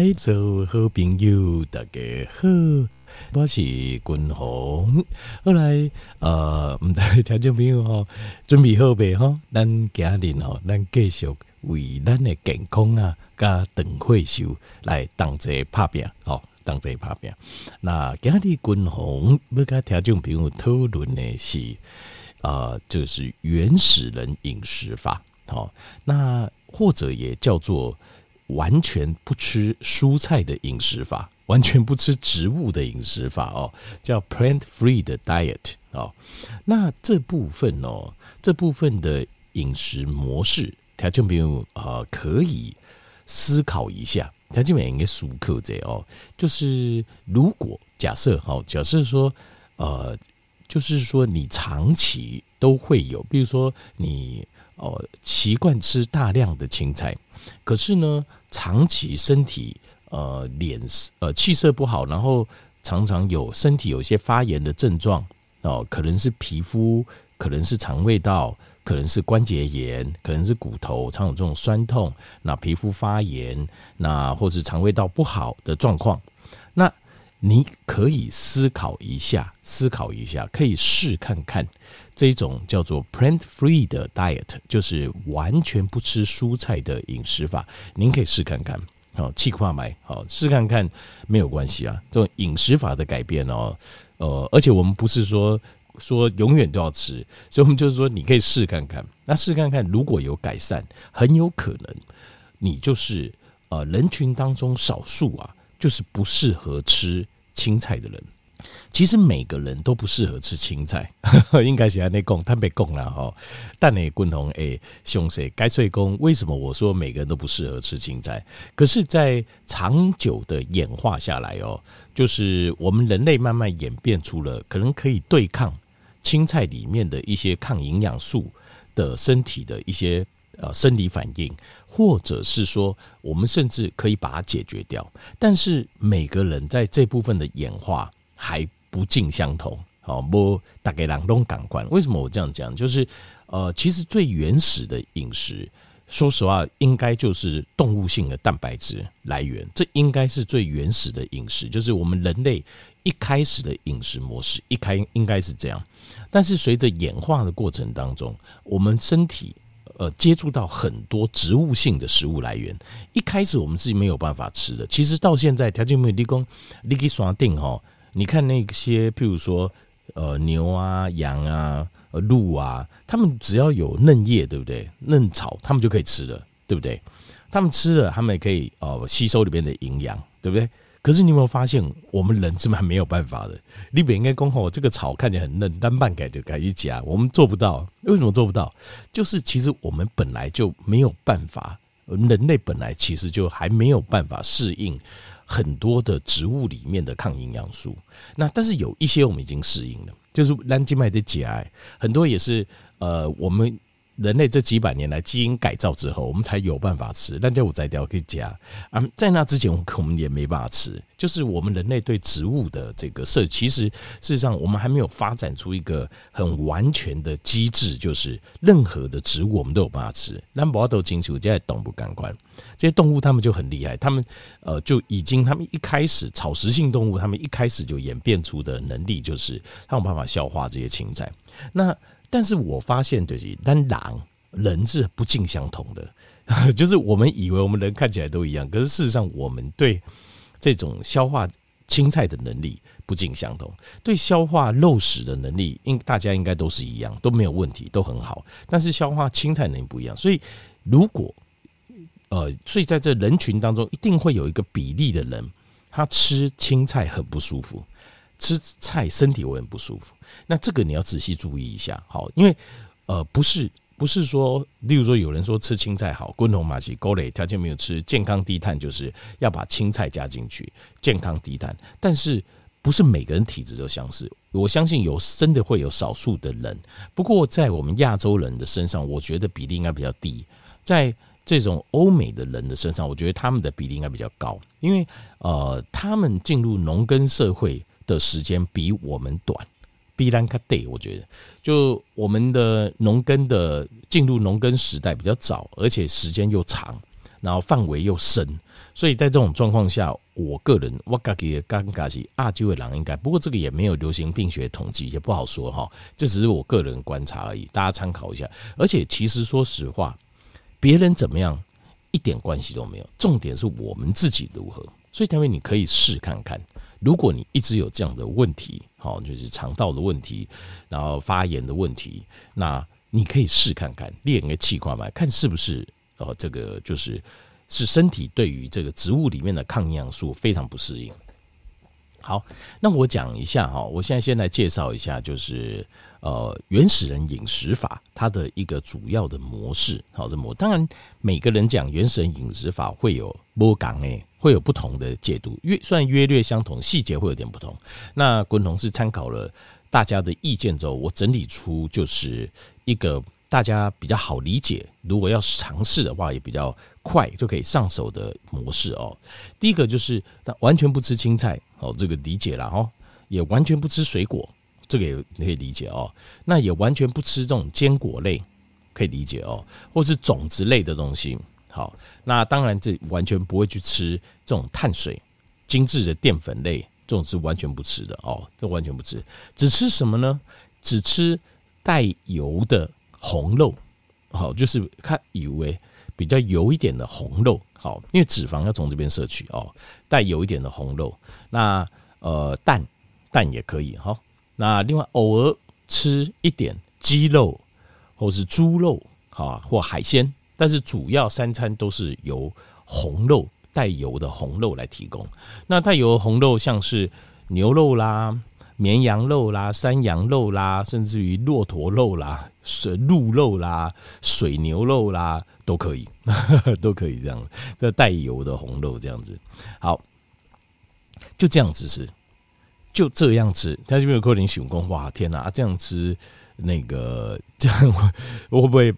来，做好朋友，大家好，我是君鸿。后来，呃，唔知听众朋友吼，准备好未吼？咱今日吼，咱继续为咱的健康啊，加长岁数来同齐拍拼，吼，同齐拍拼。那今日君鸿要跟听众朋友讨论的是，呃，就是原始人饮食法，好，那或者也叫做。完全不吃蔬菜的饮食法，完全不吃植物的饮食法哦，叫 plant-free 的 diet 哦。那这部分哦，这部分的饮食模式，条件朋友啊，可以思考一下。条件朋友应该熟客这哦，就是如果假设哈，假设说呃，就是说你长期都会有，比如说你哦习惯吃大量的青菜。可是呢，长期身体呃脸呃气色不好，然后常常有身体有一些发炎的症状哦，可能是皮肤，可能是肠胃道，可能是关节炎，可能是骨头常有这种酸痛，那皮肤发炎，那或是肠胃道不好的状况，那。你可以思考一下，思考一下，可以试看看这种叫做 plant-free 的 diet，就是完全不吃蔬菜的饮食法。您可以试看看，好，气化麦，好，试看看没有关系啊。这种饮食法的改变哦，呃，而且我们不是说说永远都要吃，所以我们就是说你可以试看看。那试看看如果有改善，很有可能你就是呃人群当中少数啊。就是不适合吃青菜的人，其实每个人都不适合吃青菜，应该是按呢讲，他没讲了哈。但你共同诶，凶谁该睡公？为什么我说每个人都不适合吃青菜？可是，在长久的演化下来哦，就是我们人类慢慢演变出了可能可以对抗青菜里面的一些抗营养素的身体的一些。呃，生理反应，或者是说，我们甚至可以把它解决掉。但是每个人在这部分的演化还不尽相同。好，不大概两种感官。为什么我这样讲？就是呃，其实最原始的饮食，说实话，应该就是动物性的蛋白质来源。这应该是最原始的饮食，就是我们人类一开始的饮食模式，一开应该是这样。但是随着演化的过程当中，我们身体。呃，接触到很多植物性的食物来源，一开始我们是没有办法吃的。其实到现在，条件没有立功，你可以锁定哈。你看那些，譬如说，呃，牛啊、羊啊、鹿啊，他们只要有嫩叶，对不对？嫩草，他们就可以吃了，对不对？他们吃了，他们也可以呃吸收里面的营养，对不对？可是你有没有发现，我们人是蛮没有办法的。你本应该讲吼，这个草看起来很嫩，单半改就改一夹，我们做不到。为什么做不到？就是其实我们本来就没有办法，人类本来其实就还没有办法适应很多的植物里面的抗营养素。那但是有一些我们已经适应了，就是蓝金麦的夹，很多也是呃我们。人类这几百年来基因改造之后，我们才有办法吃。但叫我摘掉可以加啊，在那之前我们也没办法吃。就是我们人类对植物的这个摄，其实事实上我们还没有发展出一个很完全的机制，就是任何的植物我们都有办法吃。那宝都清楚，现在动物感官这些动物，他们就很厉害，他们呃就已经他们一开始草食性动物，他们一开始就演变出的能力，就是他有办法消化这些青菜。那但是我发现，就是但狼人是不尽相同的，就是我们以为我们人看起来都一样，可是事实上我们对这种消化青菜的能力不尽相同，对消化肉食的能力，应大家应该都是一样，都没有问题，都很好。但是消化青菜能力不一样，所以如果呃，所以在这人群当中，一定会有一个比例的人，他吃青菜很不舒服。吃菜身体会很不舒服，那这个你要仔细注意一下，好，因为呃不是不是说，例如说有人说吃青菜好，滚筒马奇勾垒条件没有吃健康低碳，就是要把青菜加进去，健康低碳，但是不是每个人体质都相似，我相信有真的会有少数的人，不过在我们亚洲人的身上，我觉得比例应该比较低，在这种欧美的人的身上，我觉得他们的比例应该比较高，因为呃他们进入农耕社会。的时间比我们短，比兰卡短。我觉得，就我们的农耕的进入农耕时代比较早，而且时间又长。然后范围又深，所以在这种状况下，我个人我感觉尴尬是亚洲的狼应该，不过这个也没有流行病学统计，也不好说哈，这只是我个人观察而已，大家参考一下。而且其实说实话，别人怎么样一点关系都没有，重点是我们自己如何。所以他们你可以试看看，如果你一直有这样的问题，好，就是肠道的问题，然后发炎的问题，那你可以试看看练个气块嘛，看是不是。哦，这个就是是身体对于这个植物里面的抗营养素非常不适应。好，那我讲一下哈，我现在先来介绍一下，就是呃原始人饮食法它的一个主要的模式。好，这模当然每个人讲原始人饮食法会有波岗诶，会有不同的解读，约虽然约略相同，细节会有点不同。那滚同是参考了大家的意见之后，我整理出就是一个。大家比较好理解，如果要尝试的话，也比较快就可以上手的模式哦。第一个就是完全不吃青菜哦，这个理解了哦。也完全不吃水果，这个也可以理解哦。那也完全不吃这种坚果类，可以理解哦。或是种子类的东西，好，那当然这完全不会去吃这种碳水、精致的淀粉类，这种是完全不吃的哦。这完全不吃，只吃什么呢？只吃带油的。红肉，好，就是看以为比较油一点的红肉，好，因为脂肪要从这边摄取哦，带油一点的红肉，那呃蛋蛋也可以哈，那另外偶尔吃一点鸡肉或是猪肉，好或海鲜，但是主要三餐都是由红肉带油的红肉来提供。那带油红肉像是牛肉啦、绵羊肉啦、山羊肉啦，甚至于骆驼肉啦。水鹿肉啦、水牛肉啦都可以，都可以这样。这带油的红肉这样子，好，就这样子吃，就这样吃。他就没有可能想说，哇，天哪，这样吃那个这样我会不会？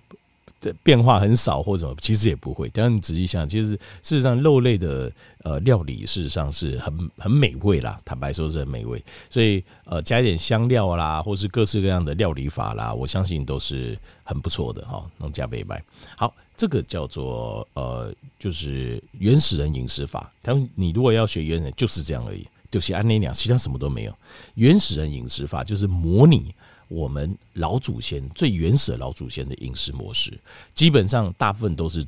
变化很少或者，其实也不会。但你仔细想，其实事实上肉类的呃料理，事实上是很很美味啦。坦白说是很美味，所以呃加一点香料啦，或是各式各样的料理法啦，我相信都是很不错的哈。能加倍白。好，这个叫做呃就是原始人饮食法。他们你如果要学原始人，就是这样而已，就是安那两，其他什么都没有。原始人饮食法就是模拟。我们老祖先最原始的老祖先的饮食模式，基本上大部分都是，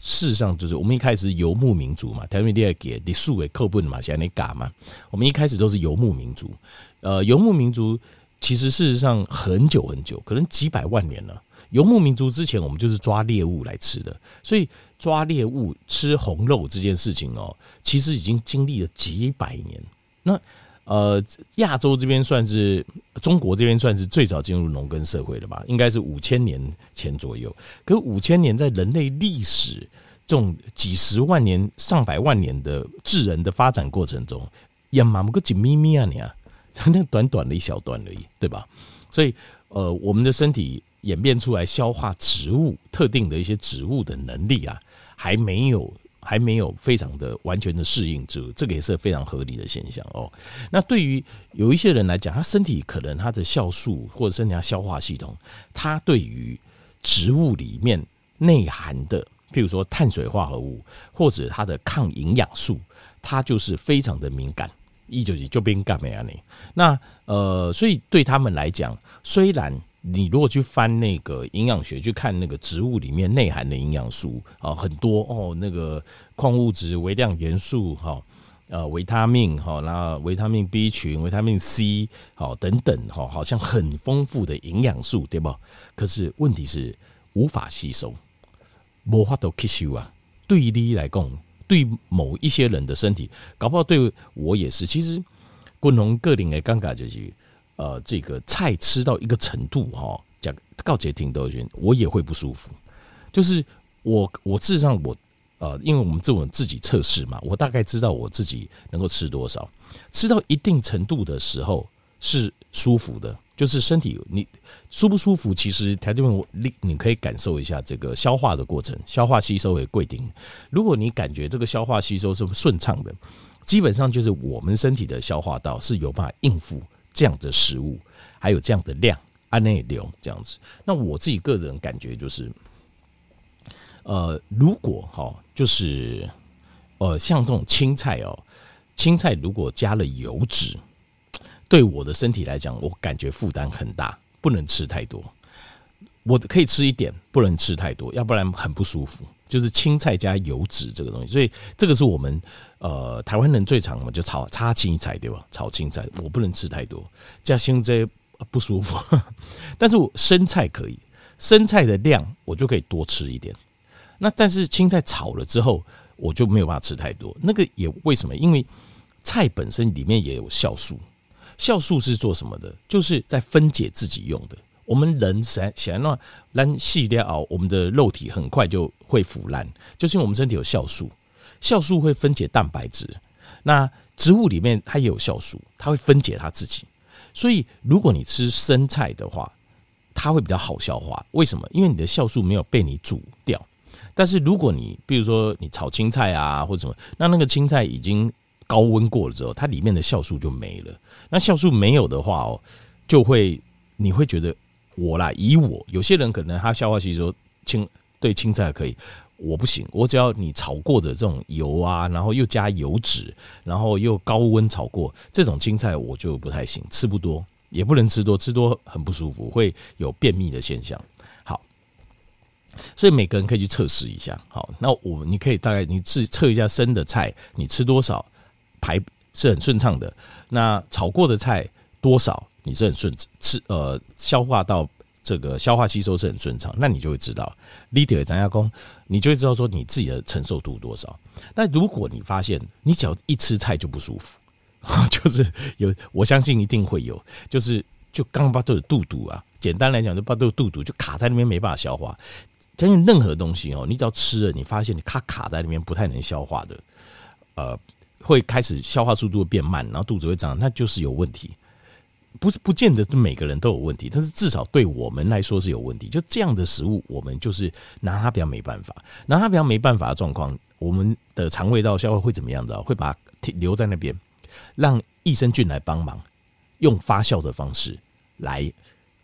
事实上就是我们一开始游牧民族嘛，台湾第二给你数位课本嘛，现在你嘎嘛，我们一开始都是游牧民族，呃，游牧民族其实事实上很久很久，可能几百万年了。游牧民族之前，我们就是抓猎物来吃的，所以抓猎物吃红肉这件事情哦，其实已经经历了几百年。那呃，亚洲这边算是中国这边算是最早进入农耕社会的吧，应该是五千年前左右。可五千年在人类历史这种几十万年、上百万年的智人的发展过程中，也蛮个紧咪咪啊你啊，那短短的一小段而已，对吧？所以，呃，我们的身体演变出来消化植物特定的一些植物的能力啊，还没有。还没有非常的完全的适应住，这个也是非常合理的现象哦。那对于有一些人来讲，他身体可能他的酵素或者身体他消化系统，他对于植物里面内含的，譬如说碳水化合物或者它的抗营养素，它就是非常的敏感，一九几就变干没啊你。那呃，所以对他们来讲，虽然。你如果去翻那个营养学，去看那个植物里面内含的营养素啊，很多哦，那个矿物质、微量元素哈，呃，维他命哈，那维他命 B 群、维他命 C 好等等哈，好像很丰富的营养素，对吧？可是问题是无法吸收，无法都吸收啊。对于你来讲，对某一些人的身体，搞不好对我也是。其实共同个人的尴尬就是。呃，这个菜吃到一个程度哈，讲告诫听都君我也会不舒服。就是我我事实上我呃，因为我们这种自己测试嘛，我大概知道我自己能够吃多少。吃到一定程度的时候是舒服的，就是身体你舒不舒服，其实条件我你你可以感受一下这个消化的过程，消化吸收为贵定。如果你感觉这个消化吸收是顺畅的，基本上就是我们身体的消化道是有办法应付。这样的食物，还有这样的量，按内流这样子。那我自己个人感觉就是，呃，如果哈，就是呃，像这种青菜哦，青菜如果加了油脂，对我的身体来讲，我感觉负担很大，不能吃太多。我可以吃一点，不能吃太多，要不然很不舒服。就是青菜加油脂这个东西，所以这个是我们呃台湾人最常嘛，就炒炒青菜对吧？炒青菜我不能吃太多，加青菜不舒服。但是我生菜可以，生菜的量我就可以多吃一点。那但是青菜炒了之后，我就没有办法吃太多。那个也为什么？因为菜本身里面也有酵素，酵素是做什么的？就是在分解自己用的。我们人想想要让细料，我们的肉体很快就会腐烂，就是因为我们身体有酵素，酵素会分解蛋白质。那植物里面它也有酵素，它会分解它自己。所以如果你吃生菜的话，它会比较好消化。为什么？因为你的酵素没有被你煮掉。但是如果你比如说你炒青菜啊或者什么，那那个青菜已经高温过了之后，它里面的酵素就没了。那酵素没有的话哦，就会你会觉得。我啦，以我有些人可能他消化吸收青对青菜可以，我不行。我只要你炒过的这种油啊，然后又加油脂，然后又高温炒过这种青菜，我就不太行，吃不多，也不能吃多，吃多很不舒服，会有便秘的现象。好，所以每个人可以去测试一下。好，那我你可以大概你自测一下生的菜，你吃多少排是很顺畅的。那炒过的菜多少？你是很顺吃呃消化到这个消化吸收是很顺畅，那你就会知道 leader 张家工，你就会知道说你自己的承受度多少。那如果你发现你只要一吃菜就不舒服，就是有我相信一定会有，就是就刚把这个肚肚啊，简单来讲就把这个肚肚就卡在那边没办法消化。相信任何东西哦，你只要吃了，你发现你卡卡在那边不太能消化的，呃，会开始消化速度会变慢，然后肚子会胀，那就是有问题。不是不见得每个人都有问题，但是至少对我们来说是有问题。就这样的食物，我们就是拿它比较没办法，拿它比较没办法的状况，我们的肠胃道消化会怎么样的？会把它留在那边，让益生菌来帮忙，用发酵的方式来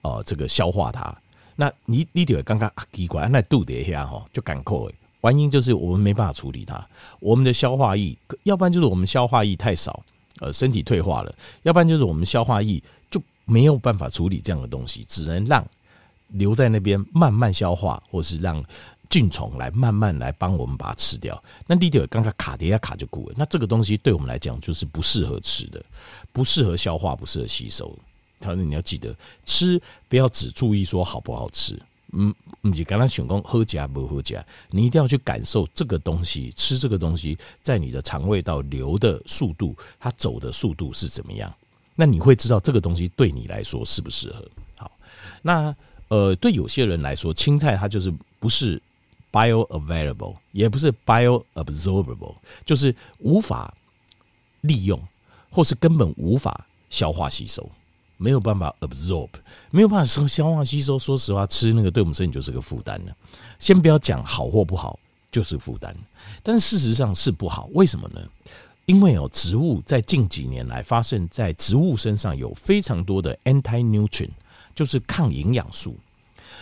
哦、这个消化它。那你你得刚刚啊奇怪，那肚底下吼就干扣，原因就是我们没办法处理它，我们的消化液，要不然就是我们消化液太少，呃，身体退化了；要不然就是我们消化液就。没有办法处理这样的东西，只能让留在那边慢慢消化，或是让菌虫来慢慢来帮我们把它吃掉。那第二刚刚卡迪亚卡就过了，那这个东西对我们来讲就是不适合吃的，不适合消化，不适合吸收。他说你要记得吃，不要只注意说好不好吃，嗯，你刚刚选工喝加不喝加，你一定要去感受这个东西，吃这个东西在你的肠胃道流的速度，它走的速度是怎么样。那你会知道这个东西对你来说适不适合？好，那呃，对有些人来说，青菜它就是不是 bioavailable，也不是 bioabsorbable，就是无法利用，或是根本无法消化吸收，没有办法 absorb，没有办法消消化吸收。说实话，吃那个对我们身体就是个负担了。先不要讲好或不好，就是负担。但事实上是不好，为什么呢？因为哦，植物在近几年来发现，在植物身上有非常多的 anti-nutrient，就是抗营养素。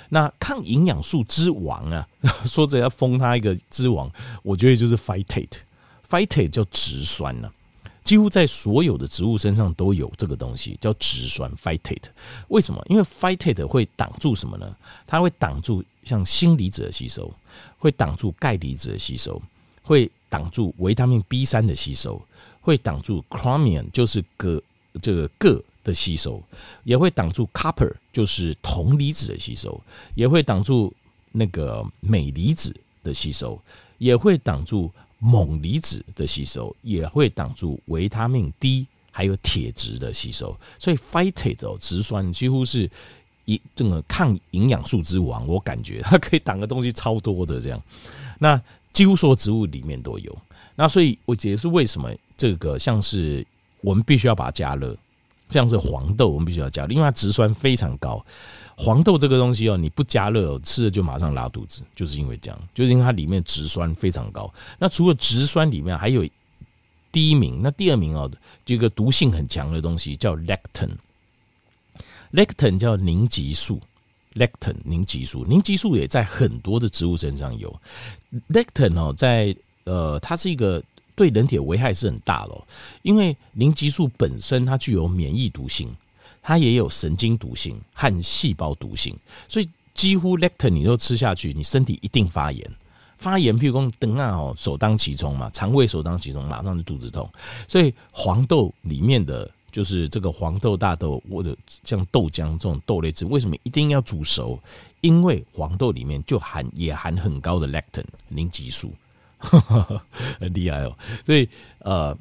那抗营养素之王啊，说着要封它一个之王，我觉得就是 phytate。phytate 叫植酸呢，几乎在所有的植物身上都有这个东西，叫植酸 phytate。为什么？因为 phytate 会挡住什么呢？它会挡住像锌离子的吸收，会挡住钙离子的吸收，会。挡住维他命 B 三的吸收，会挡住 chromium 就是铬这个铬的吸收，也会挡住 copper 就是铜离子的吸收，也会挡住那个镁离子的吸收，也会挡住锰离子的吸收，也会挡住维他命 D 还有铁质的吸收。所以 phytate 哦，植酸几乎是一这个抗营养素之王，我感觉它可以挡的东西超多的这样。那几乎所有植物里面都有，那所以我解释为什么这个像是我们必须要把它加热，像是黄豆我们必须要加热，因为它植酸非常高。黄豆这个东西哦，你不加热哦吃了就马上拉肚子，就是因为这样，就是因为它里面植酸非常高。那除了植酸里面还有第一名，那第二名哦，这个毒性很强的东西叫 lectin，lectin 叫凝集素 lectin 凝集素，凝集素也在很多的植物身上有。lectin 哦，在呃，它是一个对人体的危害是很大的，因为凝集素本身它具有免疫毒性，它也有神经毒性和细胞毒性，所以几乎 lectin 你都吃下去，你身体一定发炎。发炎，譬如说等啊哦，首当其冲嘛，肠胃首当其冲，马上就肚子痛。所以黄豆里面的。就是这个黄豆、大豆或者像豆浆这种豆类质，为什么一定要煮熟？因为黄豆里面就含也含很高的 lectin 凝集素，很厉害哦。所以呃，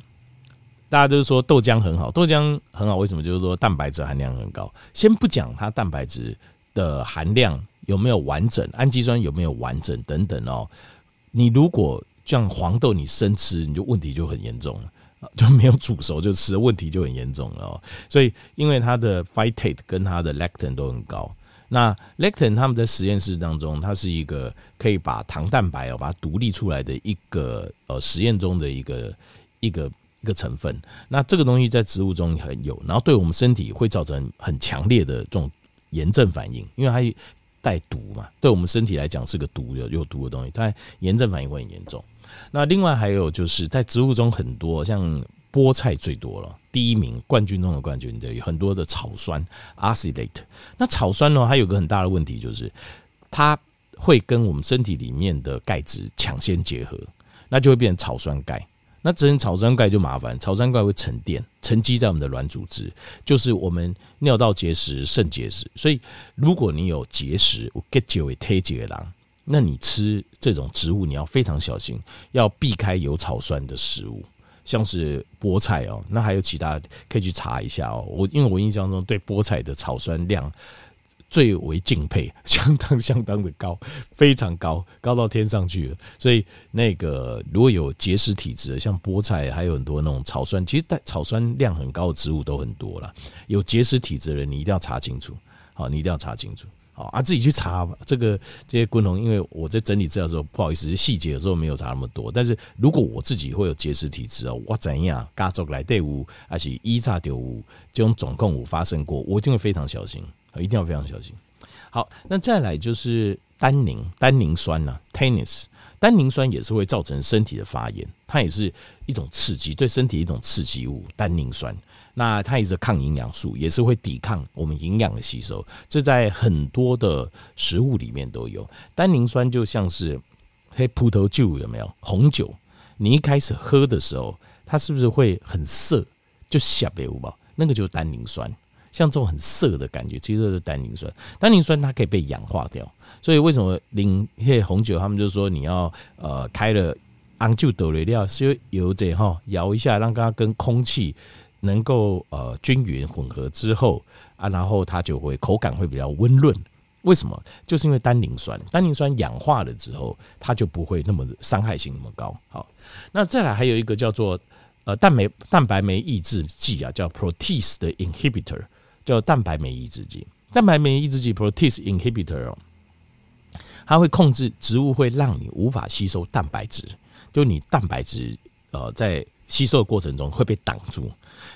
大家都说豆浆很好，豆浆很好，为什么？就是说蛋白质含量很高。先不讲它蛋白质的含量有没有完整，氨基酸有没有完整等等哦。你如果像黄豆，你生吃，你就问题就很严重了。就没有煮熟就吃，问题就很严重了哦。所以，因为它的 phytate 跟它的 lectin 都很高。那 lectin 他们在实验室当中，它是一个可以把糖蛋白哦，把它独立出来的一个呃实验中的一个一个一个成分。那这个东西在植物中很有，然后对我们身体会造成很强烈的这种炎症反应，因为它带毒嘛，对我们身体来讲是个毒有有毒的东西，它炎症反应会很严重。那另外还有就是在植物中很多像菠菜最多了，第一名冠军中的冠军，对，很多的草酸 （acylate）。那草酸呢，它有个很大的问题，就是它会跟我们身体里面的钙质抢先结合，那就会变成草酸钙。那只能草酸钙就麻烦，草酸钙会沉淀沉积在我们的软组织，就是我们尿道结石、肾结石。所以如果你有结石，我 get you 会推荐狼。那你吃这种植物，你要非常小心，要避开有草酸的食物，像是菠菜哦。那还有其他可以去查一下哦。我因为我印象中对菠菜的草酸量最为敬佩，相当相当的高，非常高，高到天上去了。所以那个如果有结石体质的，像菠菜，还有很多那种草酸，其实带草酸量很高的植物都很多了。有结石体质的人，你一定要查清楚。好，你一定要查清楚。好啊，自己去查吧这个这些昆虫，因为我在整理资料的时候，不好意思，细节有时候没有查那么多。但是如果我自己会有结石体质哦，我怎样家族来队伍，而且一炸丢物这种总共五发生过，我一定会非常小心，一定要非常小心。好，那再来就是单宁，单宁酸呢、啊、？Tennis，单宁酸也是会造成身体的发炎，它也是一种刺激，对身体一种刺激物，单宁酸。那它也是抗营养素，也是会抵抗我们营养的吸收。这在很多的食物里面都有。单宁酸就像是黑葡萄酒有没有？红酒，你一开始喝的时候，它是不是会很涩？就下杯五宝，那个就是单宁酸。像这种很涩的感觉，其实是单宁酸。单宁酸它可以被氧化掉，所以为什么饮黑红酒，他们就说你要呃开了昂就得了料，是油这哈摇一下，让它跟空气。能够呃均匀混合之后啊，然后它就会口感会比较温润。为什么？就是因为单宁酸，单宁酸氧化了之后，它就不会那么伤害性那么高。好，那再来还有一个叫做呃蛋白蛋白酶抑制剂啊，叫 protease 的 inhibitor，叫蛋白酶抑制剂。蛋白酶抑制剂 protease inhibitor，它会控制植物会让你无法吸收蛋白质，就你蛋白质呃在吸收的过程中会被挡住。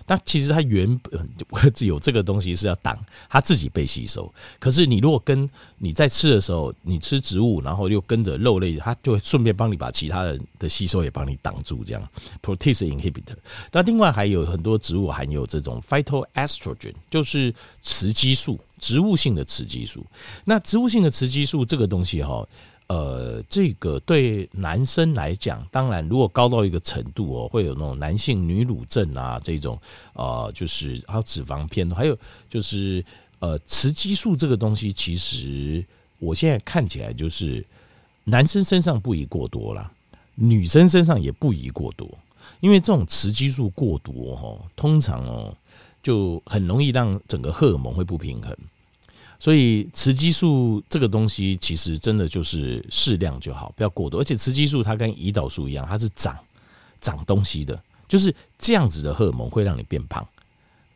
但其实它原本就有这个东西是要挡它自己被吸收，可是你如果跟你在吃的时候，你吃植物，然后又跟着肉类，它就会顺便帮你把其他的的吸收也帮你挡住，这样 protease inhibitor。那另外还有很多植物含有这种 phytoestrogen，就是雌激素，植物性的雌激素。那植物性的雌激素这个东西哈。呃，这个对男生来讲，当然如果高到一个程度哦，会有那种男性女乳症啊这种，呃，就是还有脂肪偏，还有就是呃，雌激素这个东西，其实我现在看起来就是男生身上不宜过多啦，女生身上也不宜过多，因为这种雌激素过多哦，通常哦就很容易让整个荷尔蒙会不平衡。所以雌激素这个东西其实真的就是适量就好，不要过多。而且雌激素它跟胰岛素一样，它是长长东西的，就是这样子的荷尔蒙会让你变胖，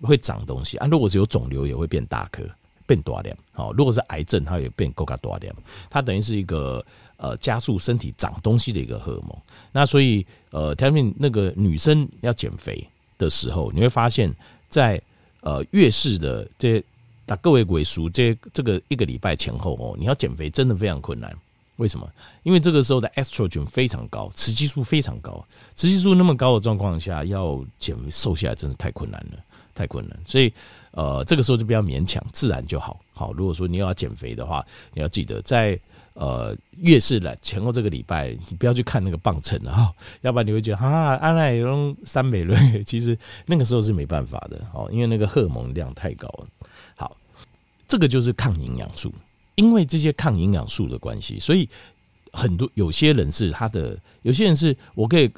会长东西啊。如果是有肿瘤，也会变大颗，变大点。好，如果是癌症，它也变够加大点。它等于是一个呃加速身体长东西的一个荷尔蒙。那所以呃，他们那个女生要减肥的时候，你会发现在呃月事的这。打各位鬼叔，这这个一个礼拜前后哦，你要减肥真的非常困难。为什么？因为这个时候的 estrogen 非常高，雌激素非常高，雌激素那么高的状况下，要减瘦下来真的太困难了，太困难。所以，呃，这个时候就不要勉强，自然就好。好，如果说你要减肥的话，你要记得在呃月事来前后这个礼拜，你不要去看那个磅秤啊，要不然你会觉得啊，安奈用三美瑞，其实那个时候是没办法的哦，因为那个荷尔蒙量太高了。这个就是抗营养素。因为这些抗营养素的关系，所以很多有些人是他的，有些人是我可以，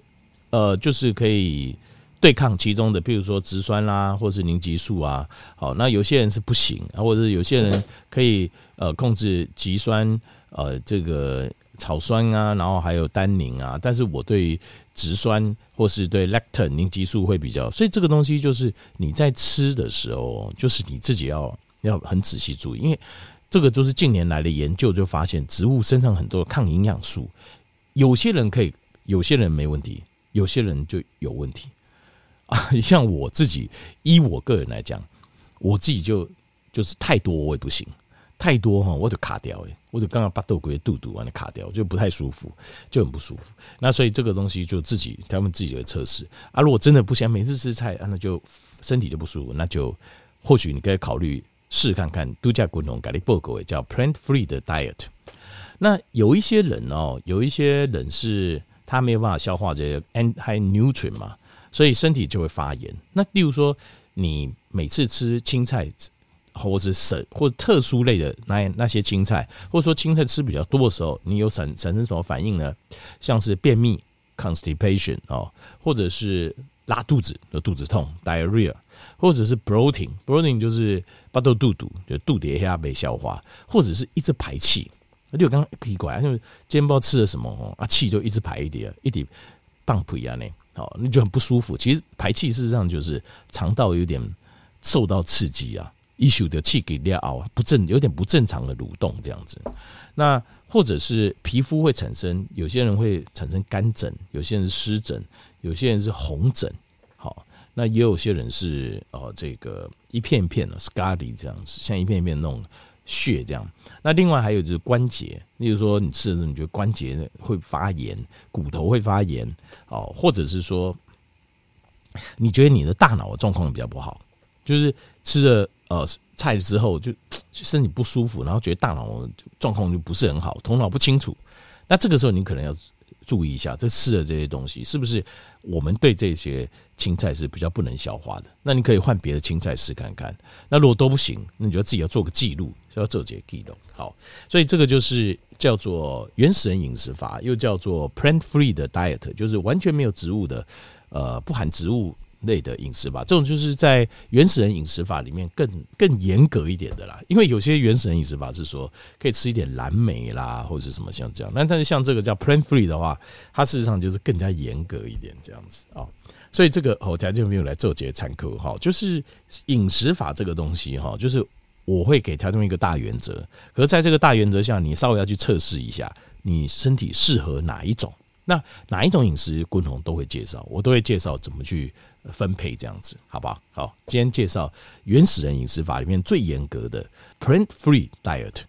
呃，就是可以对抗其中的，譬如说植酸啦，或是凝集素啊。好，那有些人是不行啊，或者是有些人可以呃控制肌酸，呃，这个草酸啊，然后还有单宁啊。但是我对植酸或是对 lectin 凝集素会比较，所以这个东西就是你在吃的时候，就是你自己要要很仔细注意，因为。这个就是近年来的研究就发现，植物身上很多抗营养素，有些人可以，有些人没问题，有些人就有问题 啊。像我自己，依我个人来讲，我自己就就是太多我也不行，太多哈我就卡掉诶，我就刚刚把豆龟肚肚完了卡掉，就不太舒服，就很不舒服。那所以这个东西就自己他们自己的测试啊。如果真的不行，每次吃菜啊，那就身体就不舒服，那就或许你可以考虑。试看看度假滚筒给你报告，叫 plant free 的 diet。那有一些人哦，有一些人是他没有办法消化这些 anti nutrient 嘛，所以身体就会发炎。那例如说，你每次吃青菜，或者是或者特殊类的那那些青菜，或者说青菜吃比较多的时候，你有产产生什么反应呢？像是便秘 constipation 哦，或者是拉肚子有肚子痛 diarrhea。或者是 bloating，bloating 就是巴肚肚肚，就肚底下没消化，或者是一直排气。而且我刚刚奇怪，因为今天不知道吃了什么哦，啊气就一直排一点，一点棒皮啊那，哦，那就很不舒服。其实排气事实上就是肠道有点受到刺激啊，issue 的气给尿啊不正，有点不正常的蠕动这样子。那或者是皮肤会产生，有些人会产生干疹，有些人湿疹，有些人是红疹。好那也有些人是呃，这个一片一片的 scarly 这样子，像一片一片那种血这样。那另外还有就是关节，例如说你吃的时候，你觉得关节会发炎，骨头会发炎哦，或者是说你觉得你的大脑的状况比较不好，就是吃了呃菜之后就身体不舒服，然后觉得大脑状况就不是很好，头脑不清楚。那这个时候你可能要注意一下，这吃的这些东西是不是我们对这些。青菜是比较不能消化的，那你可以换别的青菜试看看。那如果都不行，那你就自己要做个记录，要做这记录。好，所以这个就是叫做原始人饮食法，又叫做 plant-free 的 diet，就是完全没有植物的，呃，不含植物类的饮食法。这种就是在原始人饮食法里面更更严格一点的啦。因为有些原始人饮食法是说可以吃一点蓝莓啦，或者什么像这样。那但是像这个叫 plant-free 的话，它事实上就是更加严格一点这样子啊。所以这个我条件没有来做这些参考哈，就是饮食法这个东西哈，就是我会给条件一个大原则，可是在这个大原则下，你稍微要去测试一下你身体适合哪一种，那哪一种饮食，滚筒都会介绍，我都会介绍怎么去分配这样子，好不好？好，今天介绍原始人饮食法里面最严格的 print free diet。